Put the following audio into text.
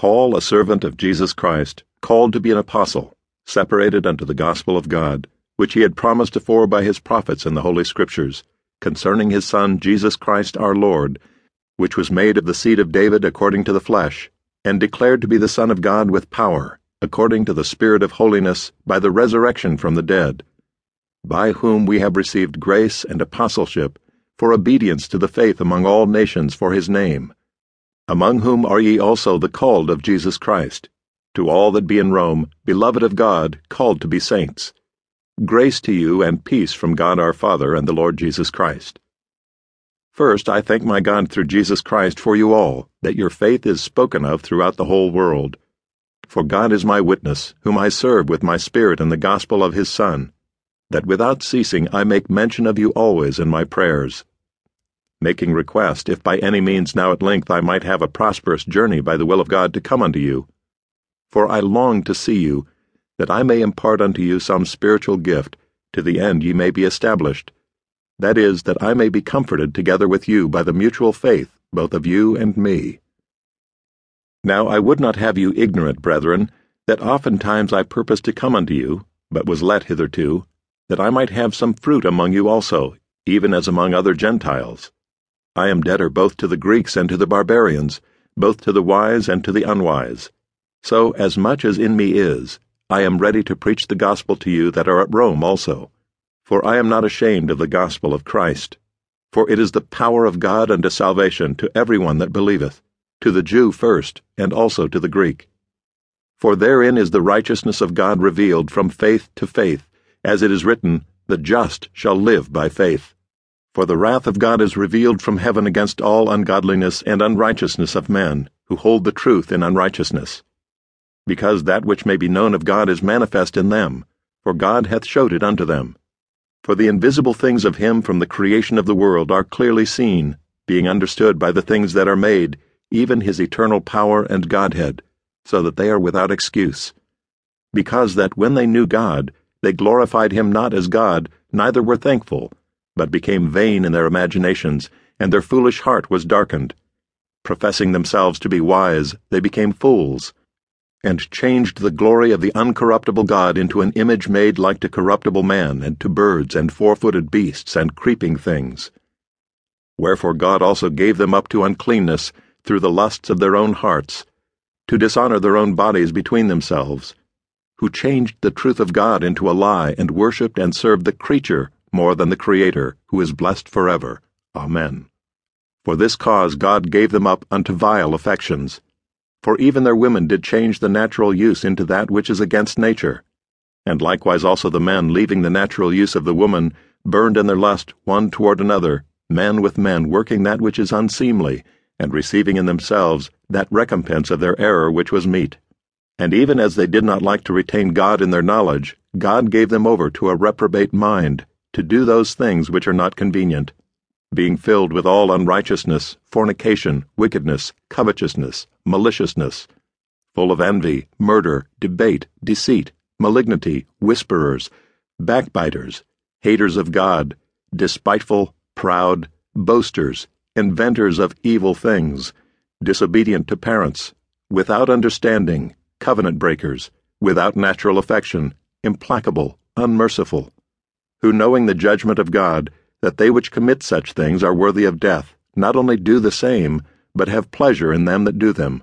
Paul, a servant of Jesus Christ, called to be an apostle, separated unto the gospel of God, which he had promised afore by his prophets in the Holy Scriptures, concerning his Son Jesus Christ our Lord, which was made of the seed of David according to the flesh, and declared to be the Son of God with power, according to the Spirit of holiness, by the resurrection from the dead, by whom we have received grace and apostleship for obedience to the faith among all nations for his name among whom are ye also the called of Jesus Christ, to all that be in Rome, beloved of God, called to be saints. Grace to you and peace from God our Father and the Lord Jesus Christ. First, I thank my God through Jesus Christ for you all, that your faith is spoken of throughout the whole world. For God is my witness, whom I serve with my Spirit in the gospel of his Son, that without ceasing I make mention of you always in my prayers making request, if by any means now at length I might have a prosperous journey by the will of God to come unto you. For I long to see you, that I may impart unto you some spiritual gift, to the end ye may be established. That is, that I may be comforted together with you by the mutual faith, both of you and me. Now I would not have you ignorant, brethren, that oftentimes I purposed to come unto you, but was let hitherto, that I might have some fruit among you also, even as among other Gentiles. I am debtor both to the Greeks and to the barbarians, both to the wise and to the unwise. So, as much as in me is, I am ready to preach the gospel to you that are at Rome also. For I am not ashamed of the gospel of Christ. For it is the power of God unto salvation to every one that believeth, to the Jew first, and also to the Greek. For therein is the righteousness of God revealed from faith to faith, as it is written, The just shall live by faith. For the wrath of God is revealed from heaven against all ungodliness and unrighteousness of men, who hold the truth in unrighteousness. Because that which may be known of God is manifest in them, for God hath showed it unto them. For the invisible things of him from the creation of the world are clearly seen, being understood by the things that are made, even his eternal power and Godhead, so that they are without excuse. Because that when they knew God, they glorified him not as God, neither were thankful but became vain in their imaginations, and their foolish heart was darkened. Professing themselves to be wise, they became fools, and changed the glory of the uncorruptible God into an image made like to corruptible man, and to birds, and four footed beasts, and creeping things. Wherefore God also gave them up to uncleanness through the lusts of their own hearts, to dishonor their own bodies between themselves, who changed the truth of God into a lie, and worshipped and served the creature more than the Creator, who is blessed forever. Amen. For this cause God gave them up unto vile affections. For even their women did change the natural use into that which is against nature. And likewise also the men, leaving the natural use of the woman, burned in their lust one toward another, men with men working that which is unseemly, and receiving in themselves that recompense of their error which was meet. And even as they did not like to retain God in their knowledge, God gave them over to a reprobate mind to do those things which are not convenient, being filled with all unrighteousness, fornication, wickedness, covetousness, maliciousness, full of envy, murder, debate, deceit, malignity, whisperers, backbiters, haters of God, despiteful, proud, boasters, inventors of evil things, disobedient to parents, without understanding, covenant breakers, without natural affection, implacable, unmerciful who, knowing the judgment of God, that they which commit such things are worthy of death, not only do the same, but have pleasure in them that do them.